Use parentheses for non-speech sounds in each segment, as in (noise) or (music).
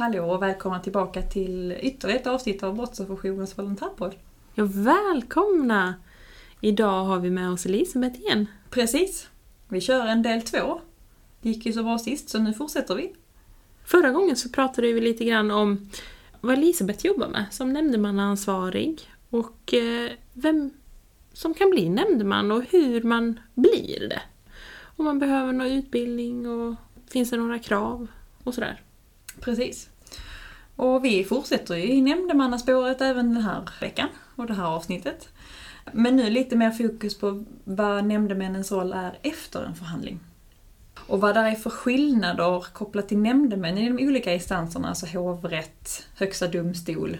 Hallå och välkomna tillbaka till ytterligare ett avsnitt av Brottsofferjourens volontärpodd. Ja, välkomna! Idag har vi med oss Elisabeth igen. Precis. Vi kör en del två. Det gick ju så bra sist, så nu fortsätter vi. Förra gången så pratade vi lite grann om vad Elisabeth jobbar med som nämndemannaansvarig och eh, vem som kan bli nämndeman och hur man blir det. Om man behöver någon utbildning och finns det några krav och sådär. Precis. Och vi fortsätter ju i nämndemannaspåret även den här veckan och det här avsnittet. Men nu lite mer fokus på vad nämndemännens roll är efter en förhandling. Och vad det är för skillnader kopplat till nämndemän i de olika instanserna, alltså hovrätt, högsta domstol,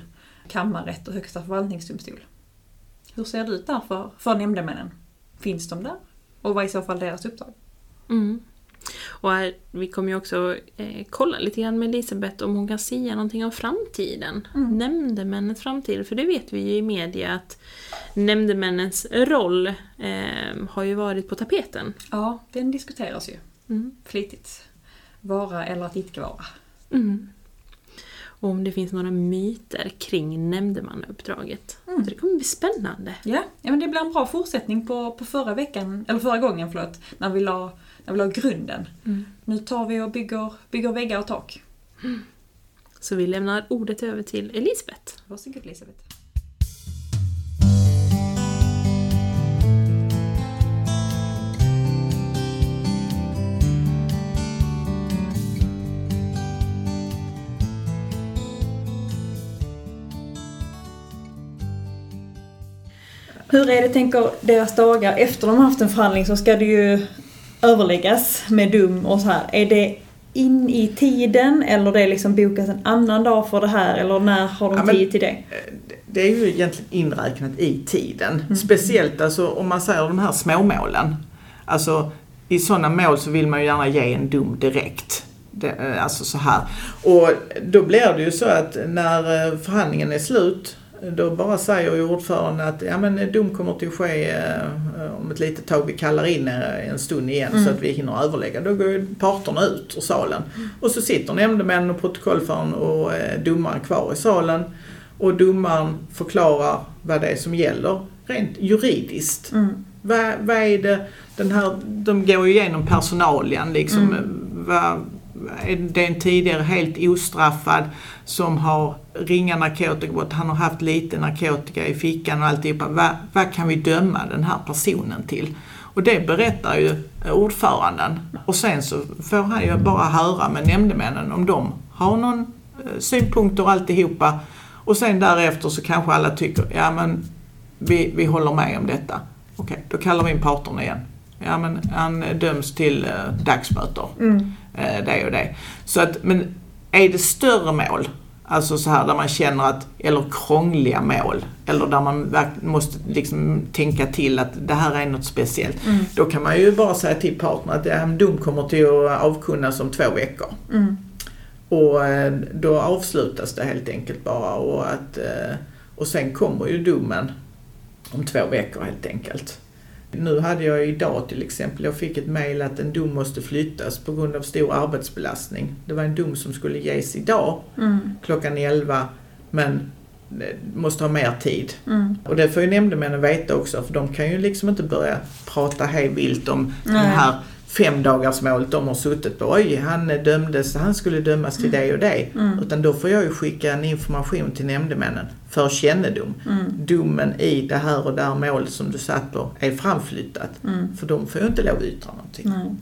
kammarrätt och högsta förvaltningsdomstol. Hur ser det ut där för, för nämndemännen? Finns de där? Och vad är i så fall deras uppdrag? Mm. Och här, vi kommer ju också eh, kolla lite grann med Elisabeth om hon kan säga någonting om framtiden. Mm. Nämndemännens framtid. För det vet vi ju i media att nämndemännens roll eh, har ju varit på tapeten. Ja, den diskuteras ju Mm. flitigt. Vara eller att icke vara. Mm. Och om det finns några myter kring nämndemannauppdraget. Mm. Så det kommer bli spännande. Ja, ja men det blir en bra fortsättning på, på förra veckan, eller förra gången förlåt, när vi la, när vi la grunden. Mm. Nu tar vi och bygger, bygger väggar och tak. Så vi lämnar ordet över till Elisabeth. Varsågod Elisabeth. Hur är det, tänker deras dagar efter de har haft en förhandling så ska det ju överläggas med dom och så här. Är det in i tiden eller det är liksom bokas en annan dag för det här eller när har de Ja, tid till det? Det är ju egentligen inräknat i tiden. Mm. Speciellt alltså om man säger de här småmålen. Alltså i sådana mål så vill man ju gärna ge en dom direkt. Det, eh, alltså så här. Och då blir det ju så att när eh, förhandlingen är slut då bara säger ju ordföranden att ja, men dom kommer till att ske eh, om ett litet tag. Vi kallar in er en stund igen Mm. så att vi hinner överlägga. Då går parterna ut ur salen. Och så sitter nämndemännen och protokollföraren och eh, domaren kvar i salen. Och domaren förklarar vad det är som gäller rent juridiskt. Mm. Vad, vad är det, den här, de går ju igenom personalien liksom. Mm. Vad, är en tidigare helt ostraffad som har ringa narkotikabrott, han har haft lite narkotika i fickan och alltihopa. Vad, vad kan vi döma den här personen till? Och det berättar ju eh, ordföranden. Och sen så får han ju bara höra med nämndemännen om de har någon eh, synpunkter och alltihopa. Och sen därefter så kanske alla tycker, ja men vi, vi håller med om detta. Okej, då kallar vi in parterna igen. Ja men han döms till eh, dagsböter. Mm. Eh, det och det. Så att, men är det större mål, alltså så här där man känner att, eller krångliga mål, eller där man måste liksom tänka till att det här är något speciellt. Mm. Då kan man ju bara säga till partnern att ja, dom kommer till att avkunnas om två veckor. Mm. Och eh, då avslutas det helt enkelt bara och, att, eh, och sen kommer ju domen om två veckor helt enkelt. Nu hade jag idag till exempel, jag fick ett mejl att en dom måste flyttas på grund av stor arbetsbelastning. Det var en dom som skulle ges idag Mm. klockan 11 men eh, måste ha mer tid. Mm. Och det får ju nämndemännen veta också för de kan ju liksom inte börja prata hej vilt om Nej. här femdagarsmålet de har suttit på. Oj, han dömdes, han skulle dömas till det och det. Mm. Utan då får jag ju skicka en information till nämndemännen för kännedom. Mm. Domen i det här och det här målet som du satt på är framflyttat. Mm. För de får ju inte lov att yttra någonting. Nej.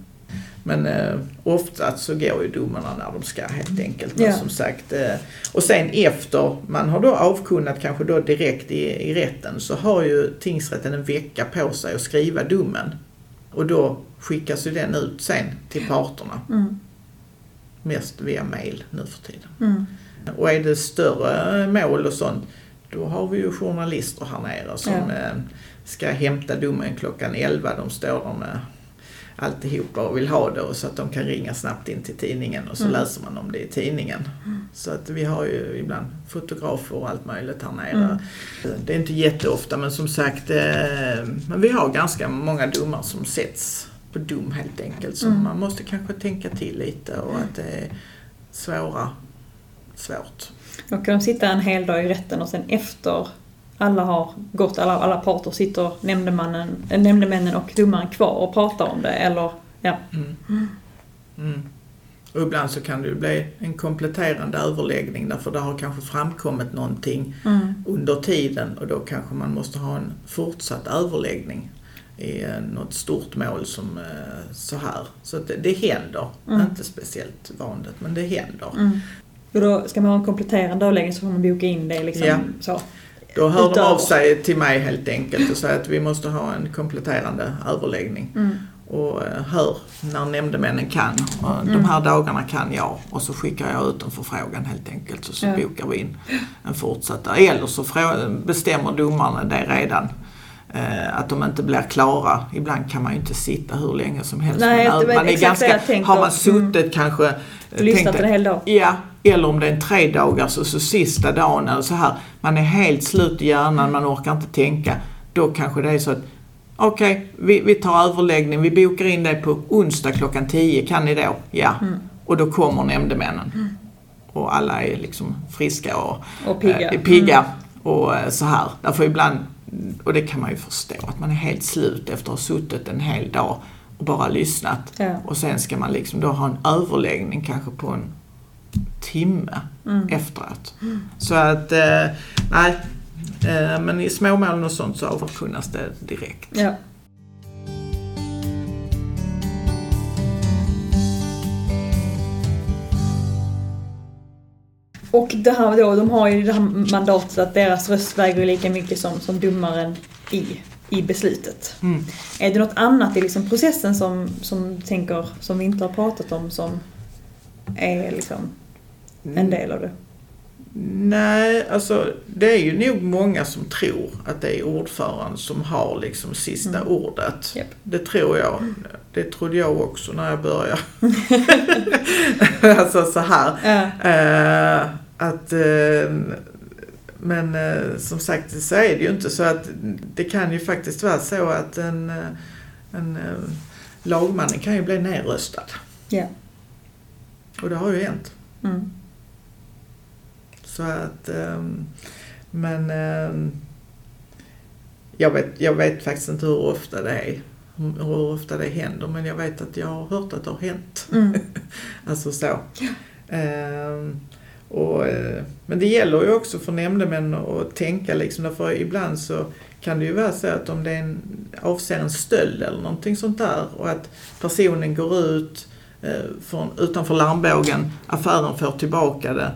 Men eh, oftast så går ju domarna när de ska helt enkelt. Ja. som sagt, eh, och sen efter man har då avkunnat kanske då direkt i, i rätten så har ju tingsrätten en vecka på sig att skriva domen. Och då skickas ju den ut sen till parterna. Mm. Mest via mail nu för tiden. Mm. Och är det större mål och sånt då har vi ju journalister här nere som Ja. eh, ska hämta domen klockan 11. De står där med alltihopa och vill ha det så att de kan ringa snabbt in till tidningen och så Mm. läser man om det i tidningen. Så att vi har ju ibland fotografer och allt möjligt här nere. Mm. Det är inte jätteofta men som sagt, eh, men vi har ganska många domar som sätts på dom helt enkelt. Så Mm. man måste kanske tänka till lite och att det är svåra svårt. Då kan de sitta en hel dag i rätten och sen efter alla har gått, alla, alla parter sitter nämndemannen, nämndemännen och domaren kvar och pratar om det eller ja. Mm. Och ibland så kan det ju bli en kompletterande överläggning därför det har kanske framkommit någonting Mm. under tiden och då kanske man måste ha en fortsatt överläggning i eh, något stort mål som eh, så här. Så det, det händer. Mm. Inte speciellt vanligt men det händer. Mm. Och då ska man ha en kompletterande överläggning så får man boka in det liksom Ja. så. Då hör de Utöver. av sig till mig helt enkelt och säger att vi måste ha en kompletterande överläggning. Mm. Och eh, hör när nämndemännen kan. Mm. De här dagarna kan jag. Och så skickar jag ut en förfrågan helt enkelt. Och så Ja. bokar vi in en fortsatt. Eller så bestämmer domarna det redan. Eh, att de inte blir klara. Ibland kan man ju inte sitta hur länge som helst. Nej, var man är ganska, har man suttit kanske... eh, Och lyssnat det hela dag. Ja, eller om det är en tre dagars och så sista dagen eller så här. Man är helt slut i hjärnan, man orkar inte tänka. Då kanske det är så att okej, vi, vi tar överläggning, vi bokar in det på onsdag klockan 10, kan ni då? Ja. Mm. Och då kommer nämndemännen. Och alla är liksom friska och Och pigga. eh, pigga och eh, så här. Därför ibland, och det kan man ju förstå, att man är helt slut efter att ha suttit en hel dag och bara lyssnat. Ja. Och sen ska man liksom då ha en överläggning kanske på en timme Mm. efteråt. Så att, eh, nej. Eh, men i småmålen och sånt så avkunnas det direkt. Ja. Och det här då, de har ju det här mandatet att deras röst väger lika mycket som, som domaren i, i beslutet. Mm. Är det något annat i liksom processen som, som tänker, som vi inte har pratat om, som är liksom en del av det? Nej, alltså det är ju nog många som tror att det är ordföranden som har liksom sista Mm. ordet. Japp. Det tror jag. Det trodde jag också när jag började. (laughs) alltså så här. Ja. Eh, att, eh, men eh, som sagt så är det ju inte så att det kan ju faktiskt vara så att en, en eh, lagman kan ju bli nerröstad. Ja. Och det har ju hänt. Mm. Så att, ehm, men ehm, jag, vet, jag vet faktiskt inte hur ofta det är. Hur ofta det händer men jag vet att jag har hört att det har hänt. Mm. (laughs) Alltså så. Ehm, och, eh, men det gäller ju också för nämndemän att tänka liksom, därför ibland så kan det ju vara så att om det är en, avser en stöld eller någonting sånt där och att personen går ut eh, från, utanför larmbågen, affären får tillbaka det.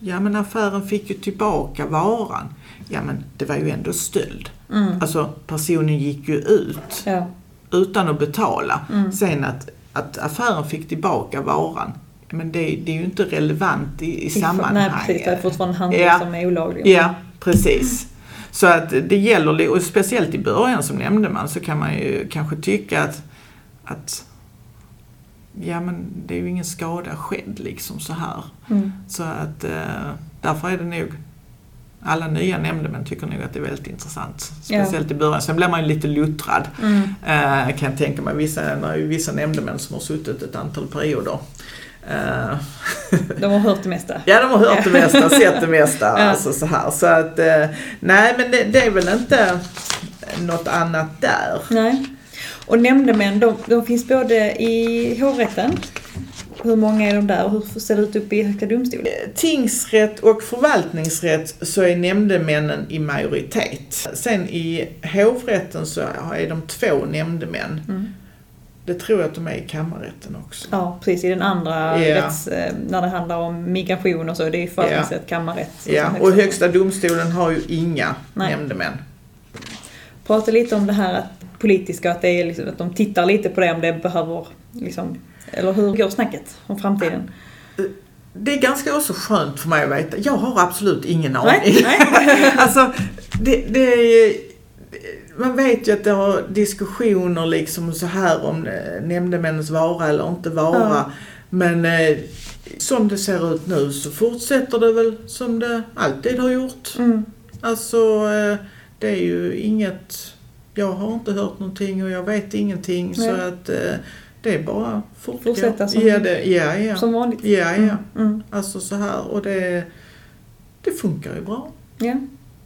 Ja men affären fick ju tillbaka varan. Ja men det var ju ändå stöld. Mm. Alltså personen gick ju ut Ja. utan att betala. Mm. Sen att, att affären fick tillbaka varan, men det, det är ju inte relevant i, i Nej sammanhanget. precis, det är fortfarande en handling Ja. som är olaglig. Ja, precis. Så att det gäller, och speciellt i början som nämndeman så kan man ju kanske tycka att, att ja men det är ju ingen skada skedd liksom så här. Mm. Så att eh, därför är det nog alla nya nämndemän tycker nog att det är väldigt intressant. Ja. Speciellt i början. Sen blir man ju lite luttrad. Mm. Eh, kan jag tänka mig. Vissa, det är ju vissa nämndemän som har suttit ett antal perioder. Eh, (laughs) De har hört det mesta. ja, de har hört det mesta, sett det mesta. (laughs) Ja. Alltså så här. Så att, eh, nej men det, det är väl inte något annat där. Nej. Och nämndemän, de, de finns både i hovrätten, hur många är de där och hur ser det ut uppe i Högsta domstolen? Tingsrätt och förvaltningsrätt så är nämndemännen i majoritet. Sen i hovrätten så är de två nämndemän. Mm. Det tror jag att de är i kammarrätten också. Ja, precis. I den andra Ja. rätts, eh, när det handlar om migration och så, det är förvaltningsrätt, kammarrätt. så Ja, som och högsta domstolen har ju inga Nej. nämndemän. Prata lite om det här att politiska, att, det är liksom, att de tittar lite på det om det behöver, liksom, eller hur går snacket om framtiden? Det är ganska också skönt för mig att veta. Jag har absolut ingen aning. Nej, nej. (laughs) alltså, det, det är, man vet ju att det har diskussioner liksom så här om eh, nämndemännens vara eller inte vara. Ja. Men eh, som det ser ut nu så fortsätter det väl som det alltid har gjort. Mm. Alltså, eh, det är ju inget... Jag har inte hört någonting och jag vet ingenting så Nej. att... eh, det är bara fortgå. Fortsätta som- ja, det, ja, ja. Som vanligt. ja, ja. Mm. Mm. Alltså så här och det, det funkar ju bra, Ja.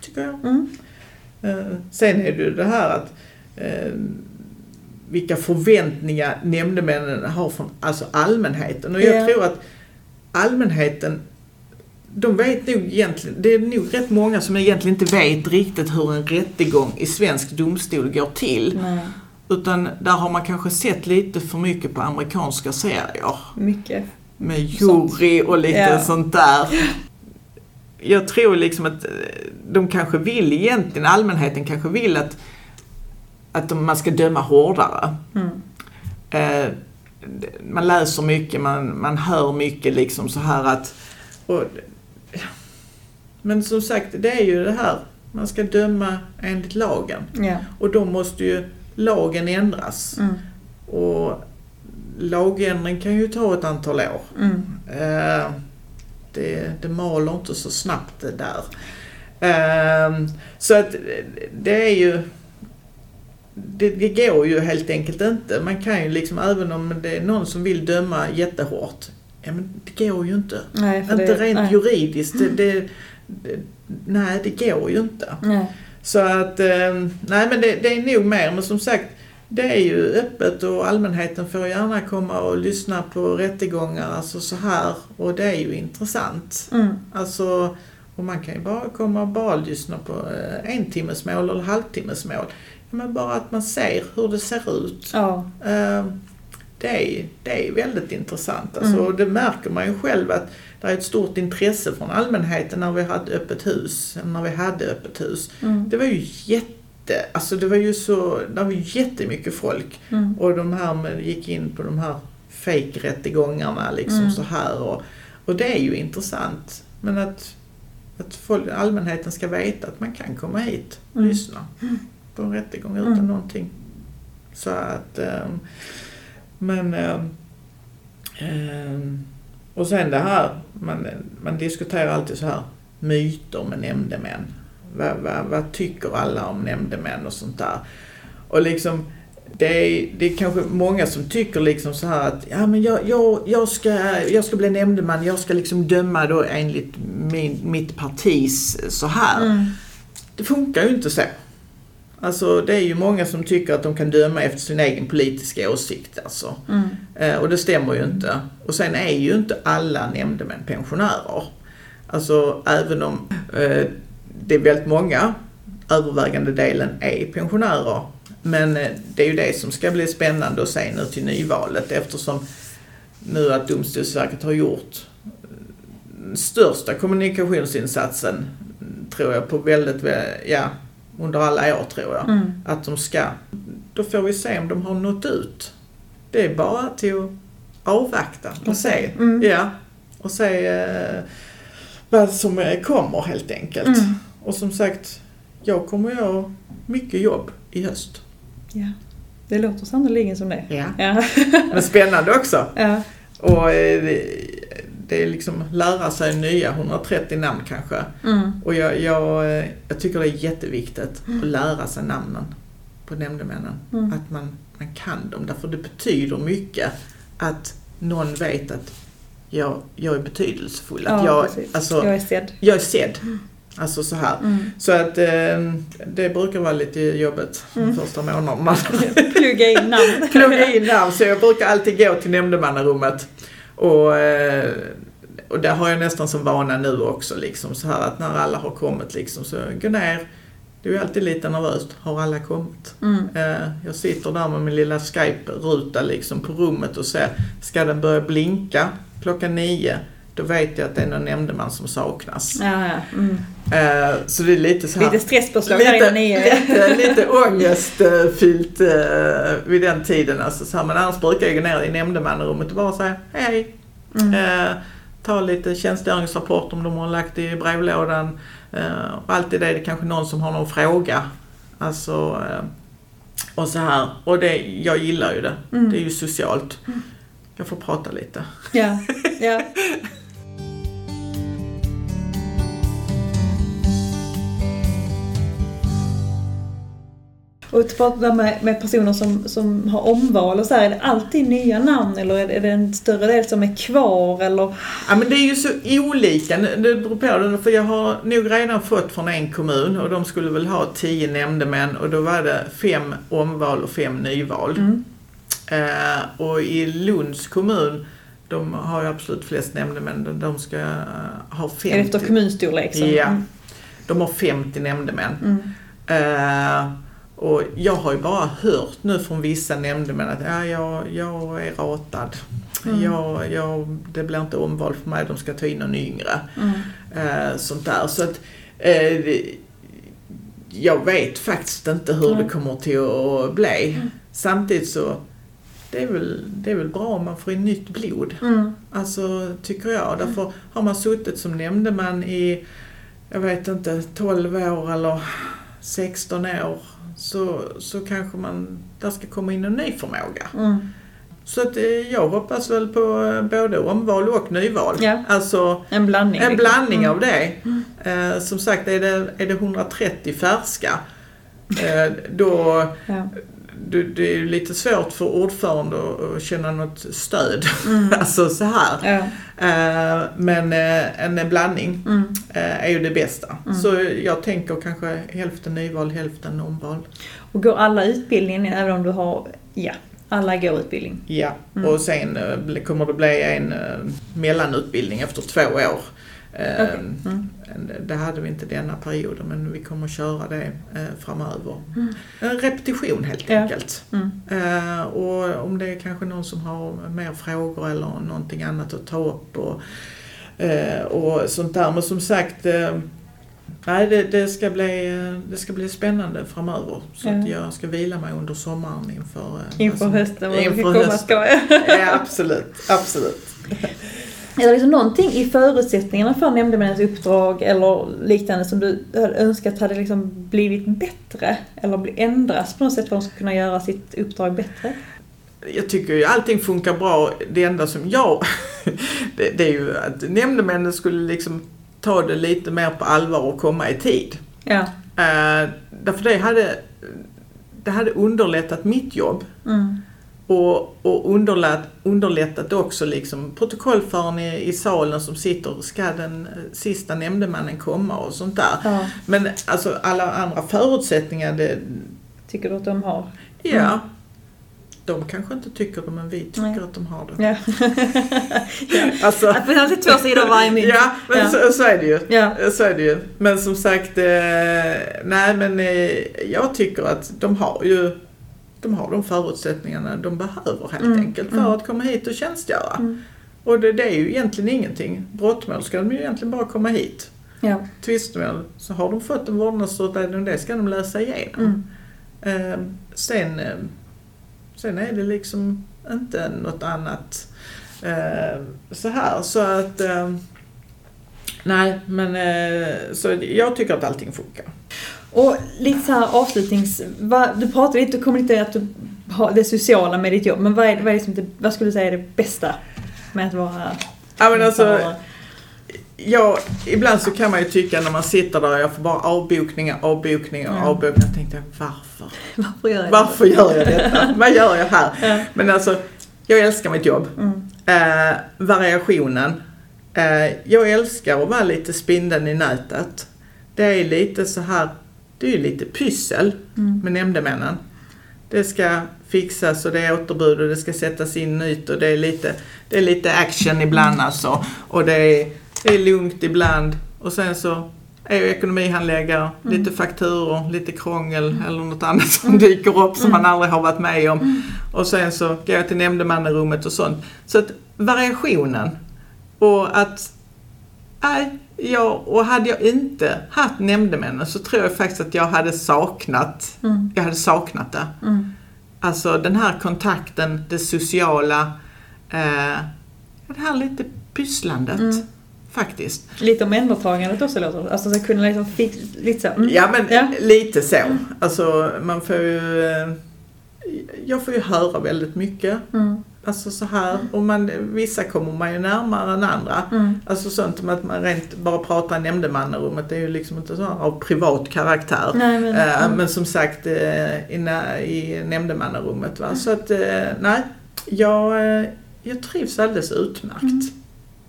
tycker jag. Mm. Eh, sen är det ju det här att eh, vilka förväntningar nämndemännen har från alltså allmänheten. Och jag Ja. tror att allmänheten, de vet nog egentligen, det är nog rätt många som egentligen inte vet riktigt hur en rättegång i svensk domstol går till. Nej, Utan där har man kanske sett lite för mycket på amerikanska serier. mycket. Med jury och lite Ja. sånt där. Jag tror liksom att eh, de kanske vill egentligen, allmänheten kanske vill att, att de- man ska döma hårdare. Mm. Eh, man läser mycket, man, man hör mycket liksom så här att... Och, men som sagt, det är ju det här, man ska döma enligt lagen. Ja. Och då måste ju lagen ändras. Mm. Och lagändring kan ju ta ett antal år. Mm. Eh, det, det maler inte så snabbt det där. Eh, så att det är ju... Det, det går ju helt enkelt inte. Man kan ju liksom, även om det är någon som vill döma jättehårt, ja men det går ju inte. Nej, inte det, rent nej. juridiskt. Det, det, nej, det går ju inte. Nej. Så att, eh, nej men det, det är nog mer. Men som sagt, det är ju öppet och allmänheten får gärna komma och lyssna på rättegångar, alltså så här. Och det är ju intressant. Mm. Alltså, och man kan ju bara komma och bara lyssna på eh, en timmes mål eller halvtimmes mål. Ja, Men bara att man ser hur det ser ut. Ja. Eh, det är, det är väldigt intressant. Alltså, Mm. det märker man ju själv att det är ett stort intresse från allmänheten när vi hade öppet hus. När vi hade öppet hus. Mm. Det var ju jätte, alltså det var ju så, det var ju jättemycket folk. Mm. Och de här med, gick in på de här fejkrättegångarna liksom Mm. så här. Och, och det är ju intressant. Men att, att folk, allmänheten ska veta att man kan komma hit och Mm. lyssna på en rättegång utan Mm. någonting. Så att, ehm, men ehm, ehm, och sen det här, man, man diskuterar alltid så här myter med nämndemän. Vad, vad, vad tycker alla om nämndemän och sånt där? Och liksom, det är, det är kanske många som tycker liksom så här att ja, men jag, jag, jag, ska, jag ska bli nämndeman, jag ska liksom döma då enligt min, mitt partis så här. Mm. Det funkar ju inte så. Alltså det är ju många som tycker att de kan döma efter sin egen politiska åsikt alltså. Mm. Eh, och det stämmer ju inte. Och sen är ju inte alla nämndemän pensionärer. Alltså även om eh, det är väldigt många, övervägande delen är pensionärer. Men eh, det är ju det som ska bli spännande att se nu till nyvalet eftersom nu att Domstolsverket har gjort den största kommunikationsinsatsen mm, tror jag på väldigt, vä- ja, under alla år tror jag. Mm. Att de ska, då får vi se om de har nått ut. Det är bara till att avvakta och se. Mm. Ja, och se eh, vad som eh, kommer helt enkelt. Mm. Och som sagt, jag kommer göra mycket jobb i höst. Ja. Det låter sannoliken som det. Ja. Ja. Men spännande också. ja. Och eh, det, är liksom lära sig nya 130 namn kanske. Mm. Och jag, jag, jag tycker det är jätteviktigt att lära sig namnen på nämndemännen. Mm. Att man, man kan dem. Därför det betyder mycket att någon vet att jag, jag är betydelsefull. Att Ja, jag, alltså, Jag är sedd. jag är sedd. Alltså så här. Mm. Så att eh, det brukar vara lite jobbigt Mm. första månaderna. (laughs) Plugga in namn. (laughs) Plugga in namn. Så jag brukar alltid gå till nämndemannarummet. Och, eh, och det har jag nästan som vana nu också. Liksom, så här att när alla har kommit liksom, så gå ner. Det är ju alltid lite nervöst. Har alla kommit? Mm. Eh, jag sitter där med min lilla Skype-ruta liksom på rummet och ser, ska den börja blinka klockan nio, då vet jag att det är någon nämndeman som saknas. Ja, ja. Mm. Eh, så det är lite så här, Lite stresspåslag lite, (laughs) lite, lite ångestfyllt eh, vid den tiden. Alltså, så här, men annars brukar jag gå ner i nämndemannarummet och bara säga hej. Mm. Eh, ta lite tjänstgöringsrapport om de har lagt i brevlådan. Alltid är det kanske någon som har någon fråga. Alltså, och så här. Och det, jag gillar ju det. Mm. Det är ju socialt. Jag får prata lite. Ja, ja. (laughs) Och att prata med, med personer som, som har omval och så här, är det alltid nya namn eller är det, en större del som är kvar eller? Ja men det är ju så olika, det beror på. För jag har nog redan fått från en kommun och de skulle väl ha tio nämndemän och då var det fem omval och fem nyval. Mm. Eh, och i Lunds kommun, de har ju absolut flest nämndemän, de ska eh, ha 50. Är det efter kommunstorlek? Som, Ja. Mm. De har 50 nämndemän. Mm. Eh, och jag har ju bara hört nu från vissa nämndemän att ja, jag, jag är ratad. Mm. Jag, jag, det blir inte omval för mig, de ska ta in någon yngre. Mm. Eh, sånt där. Så att, eh, jag vet faktiskt inte hur Mm. det kommer till att bli. Mm. Samtidigt så det är, väl, det är väl bra om man får in nytt blod. Mm. Alltså, tycker jag. Därför har man suttit som nämndeman i, jag vet inte, 12 år eller 16 år så, så kanske man, där ska komma in en ny förmåga. Mm. Så att, eh, jag hoppas väl på eh, både omval och nyval. Ja. Alltså En blandning. en blandning Mm. av det. Eh, som sagt, är det, är det 130 färska eh, då Ja. Det, är lite svårt för ordförande att, känna något stöd. Mm. (laughs) alltså så här. Ja. Eh, men eh, en blandning Mm. eh, är ju det bästa. Mm. Så jag tänker kanske hälften nyval, hälften omval. Och går alla utbildningen även om du har, ja, alla går utbildning? Ja, Mm. och sen kommer det bli en mellanutbildning efter två år. Eh, Okej. Mm. Det hade vi inte denna perioden men vi kommer att köra det eh, framöver. Mm. En repetition helt Ja. enkelt. Mm. Eh, och om det är kanske någon som har mer frågor eller någonting annat att ta upp och, eh, och sånt där. Men som sagt, eh, nej, det, det, ska bli, eh, det ska bli spännande framöver. Så Ja. att jag ska vila mig under sommaren inför, eh, Inför som- hösten, inför komma hösten. Ja, absolut, absolut. (laughs) Är det liksom någonting i förutsättningarna för nämndemännens uppdrag eller liknande som du hade önskat hade liksom blivit bättre? Eller ändras på något sätt för att de ska kunna göra sitt uppdrag bättre? Jag tycker ju allting funkar bra. Det enda som jag... (laughs) Det, det är ju att nämndemännen skulle liksom ta det lite mer på allvar och komma i tid. Ja. Eh, därför det hade, det hade underlättat mitt jobb Mm. Och, och underlätt, underlättat också liksom protokollföraren i, i salen som sitter, ska den eh, sista nämndemannen komma och sånt där. ja. Men alltså alla andra förutsättningar, det, Tycker du att de har? ja. Mm. De kanske inte tycker det men vi tycker Nej. att de har det. Ja. (laughs) Alltså, Att vi har två sidor av varje mynt. ja, men Ja. Så, så är det ju. Ja. Så är det ju. Men som sagt, eh, nej men eh, jag tycker att de har ju de har de förutsättningarna de behöver helt Mm, enkelt för mm. att komma hit och tjänstgöra. Mm. Och det, det är ju egentligen ingenting. Brottmål ska de ju egentligen bara komma hit. Ja. Tvistmål, så har de fått en vårdnadsutredning, det ska de läsa igenom. Eh, sen, eh, sen är det liksom inte något annat eh, så här. Så att eh, Nej, men eh, så jag tycker att allting funkar. Och lite så här avslutnings... Vad, du pratade lite, du kom lite att du har det sociala med ditt jobb, men vad, är, vad, är liksom det, vad skulle du säga är det bästa med att vara... Ja, men alltså, ja, ibland så kan man ju tycka när man sitter där och jag får bara avbokningar, avbokningar, Mm. avbokningar. Jag tänkte varför? varför gör jag det? Varför gör jag detta? (laughs) Vad gör jag här? Ja. Men alltså, jag älskar mitt jobb. Mm. Eh, variationen. Eh, jag älskar att vara lite spindeln i nätet. Det är lite så här, det är ju lite pyssel Mm. med nämndemännen. Det ska fixas och det är återbud och det ska sättas in nytt och det är lite, det är lite action ibland alltså. Och det är, det är lugnt ibland. Och sen så är jag ekonomihandläggare, Mm. lite fakturor, lite krångel eller något annat som dyker upp som man aldrig har varit med om. Och sen så går jag till nämndemannarummet och sånt. Så att variationen och att, nej, jag, och hade jag inte haft nämndemännen så tror jag faktiskt att jag hade saknat, Mm. jag hade saknat det. Mm. Alltså den här kontakten, det sociala, eh, det här lite pysslandet. Mm. Faktiskt. Lite omhändertagandet också låter Alltså så kunna liksom fix, lite så. Mm. Ja men Ja. lite så. Alltså man får ju, eh, jag får ju höra väldigt mycket. Mm. Alltså så här, och man, vissa kommer man ju närmare än andra. Mm. Alltså sånt som att man rent bara pratar nämndemannarummet, det är ju liksom inte så av privat karaktär. Nej, men, Eh, mm. Men som sagt eh, i, i nämndemannarummet. Va? Så att, eh, nej, jag, jag trivs alldeles utmärkt. Mm.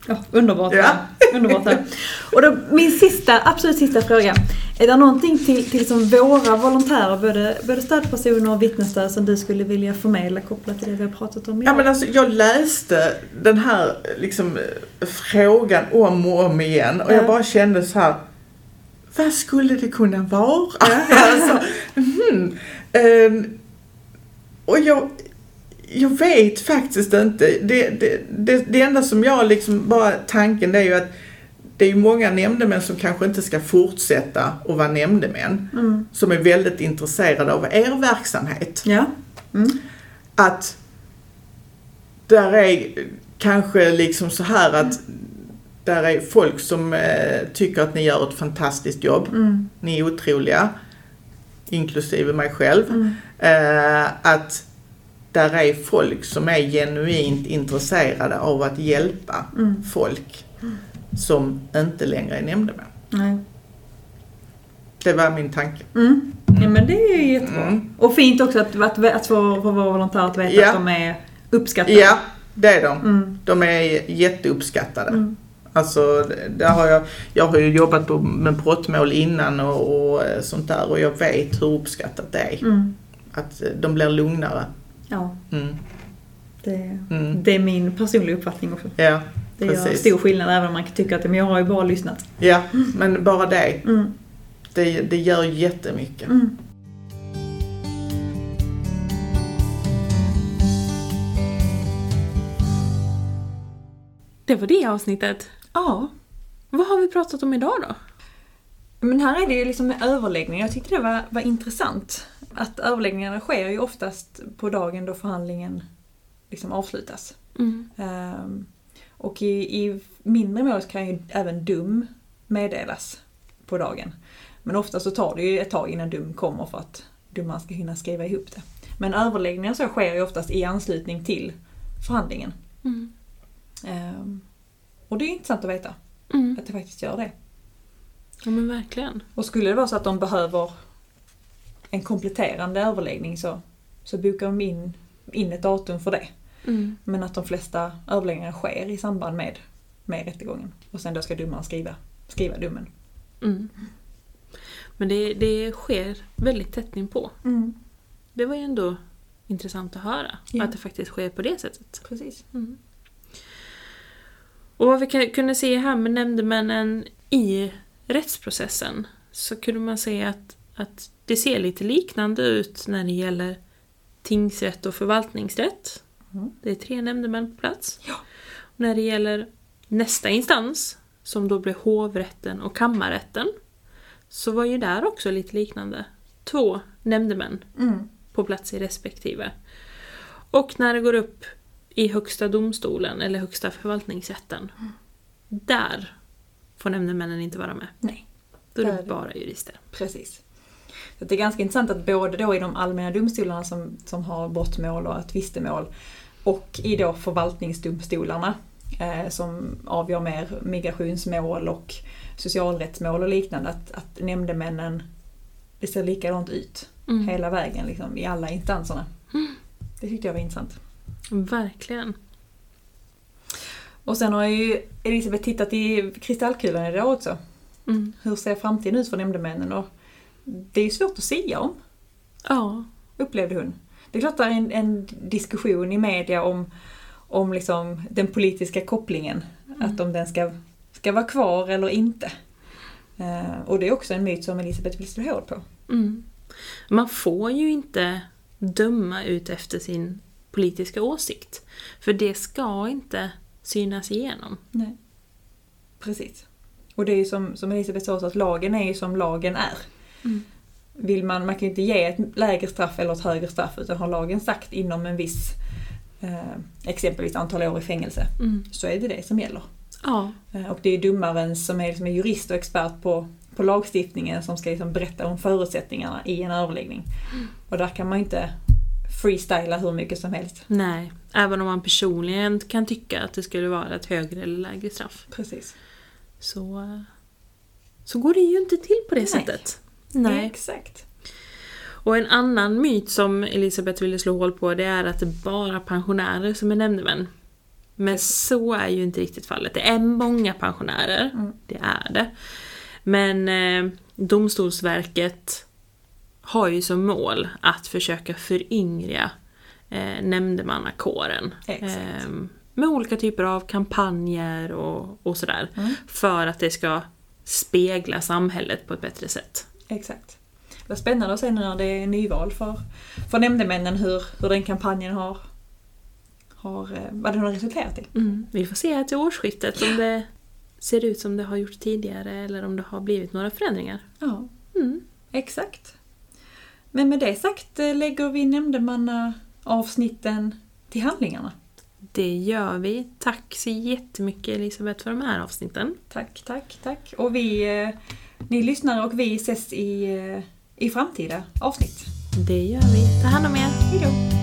Ja, underbart. Ja. Underbart här. Och då, min sista, absolut sista fråga. Är det någonting till, till som våra volontärer, både, både stödpersoner och vittnesstöd, som du skulle vilja förmedla kopplat till det vi har pratat om Ja men alltså jag läste den här liksom, frågan om och om igen och Ja. jag bara kände så här. Vad skulle det kunna vara? (laughs) Alltså, hmm, ehm, och jag, jag vet faktiskt inte. Det, det, det, det enda som jag liksom bara tanken det är ju att det är ju många nämndemän som kanske inte ska fortsätta att vara nämndemän. Mm. Som är väldigt intresserade av er verksamhet Ja. Mm. att där är kanske liksom så här att där är folk som eh, tycker att ni gör ett fantastiskt jobb. Mm. Ni är otroliga, inklusive mig själv. Mm. Eh, att där är folk som är genuint intresserade av att hjälpa Mm. folk som inte längre är nämndemän. Nej. Det var min tanke. Mm. Ja men det är ju jättebra. Mm. Och fint också att, att, att få, få vara volontär att veta Ja. att de är uppskattade. Ja, det är de. Mm. De är jätteuppskattade. Mm. Alltså, där har jag, jag har ju jobbat på, med brottmål innan och, och eh, sånt där och jag vet hur uppskattat det är. Mm. Att eh, de blir lugnare. Ja, Mm. det, Mm. det är min personliga uppfattning också. Ja, Det gör Precis. stor skillnad även om man kan tycka att men jag har ju bara lyssnat. ja, men bara det, Mm. det, det gör jättemycket. Mm. Det var det avsnittet. Ja, Vad har vi pratat om idag då? Men här är det ju liksom med överläggningar. Jag tyckte det var, var intressant. Att överläggningarna sker ju oftast på dagen då förhandlingen liksom avslutas. Mm. Ehm, och i, i mindre mål kan ju även dum meddelas på dagen. Men ofta så tar det ju ett tag innan dum kommer för att domaren ska hinna skriva ihop det. Men överläggningar så sker ju oftast i anslutning till förhandlingen. Mm. Ehm, och det är intressant att veta Mm. att det faktiskt gör det. Ja men verkligen. Och skulle det vara så att de behöver en kompletterande överläggning så, så bokar de in, in ett datum för det. Mm. Men att de flesta överläggningar sker i samband med, med rättegången. Och sen då ska domaren skriva, skriva domen. Mm. Men det, det sker väldigt tätt inpå. Det var ju ändå intressant att höra Ja. att det faktiskt sker på det sättet. Precis. Mm. Och vad vi kunde se här med nämndemännen i rättsprocessen så kunde man se att, att det ser lite liknande ut när det gäller tingsrätt och förvaltningsrätt. Mm. Det är tre nämndemän på plats. Ja. Och när det gäller nästa instans, som då blir hovrätten och kammarrätten, så var ju där också lite liknande. Två nämndemän Mm. på plats i respektive. Och när det går upp i Högsta domstolen eller Högsta förvaltningsrätten, där får nämndemännen inte vara med. Nej, Då är det det. bara jurister. precis. Så det är ganska intressant att både då i de allmänna domstolarna som, som har brottmål och tvistemål och i då förvaltningsdomstolarna eh, som avgör mer migrationsmål och socialrättsmål och liknande att, att nämndemännen, det ser likadant ut Mm. hela vägen liksom, i alla instanserna. Det tyckte jag var intressant. Verkligen. Och sen har ju Elisabeth tittat i kristallkulan idag också. Mm. Hur ser framtiden ut för nämndemännen? Och det är ju svårt att säga om, Ja. upplevde hon. Det är klart det är en, en diskussion i media om, om liksom den politiska kopplingen. Att om den ska, ska vara kvar eller inte. Eh, och det är också en myt som Elisabeth vill slå hål på. Mm. Man får ju inte döma ut efter sin politiska åsikt. För det ska inte synas igenom. Nej. Precis. Och det är ju som, som Elisabeth sa, så att lagen är ju som lagen är. Mm. Vill man, man kan ju inte ge ett lägre straff eller ett högre straff utan har lagen sagt inom en viss eh, exempelvis antal år i fängelse Mm. så är det det som gäller. Ja. Eh, och det är domaren som är, som är jurist och expert på, på lagstiftningen som ska liksom berätta om förutsättningarna i en överläggning. Och där kan man inte freestyla hur mycket som helst. Nej, även om man personligen kan tycka att det skulle vara ett högre eller lägre straff. Precis. Så, så går det ju inte till på det Nej. sättet. Nej. Exakt. Och en annan myt som Elisabeth ville slå hål på det är att det är bara pensionärer som är nämndemän. Men så är ju inte riktigt fallet. Det är många pensionärer, Mm. det är det. Men eh, Domstolsverket har ju som mål att försöka föryngra eh, nämndemannakåren. Eh, med olika typer av kampanjer och, och sådär. Mm. För att det ska spegla samhället på ett bättre sätt. Exakt. Var spännande att se nu när det är nyval för, för nämndemännen hur, hur den kampanjen har, har, eh, vad den har resulterat i. Mm. Vi får se till årsskiftet om det ser ut som det har gjort tidigare eller om det har blivit några förändringar. Ja, Mm. exakt. Men med det sagt eh, lägger vi nämndemanna avsnitten till handlingarna. Det gör vi. Tack så jättemycket Elisabeth för de här avsnitten. Tack, tack, tack. Och vi, eh, ni lyssnar och vi ses i, eh, i framtida avsnitt. Det gör vi. Ta hand om er. Hejdå!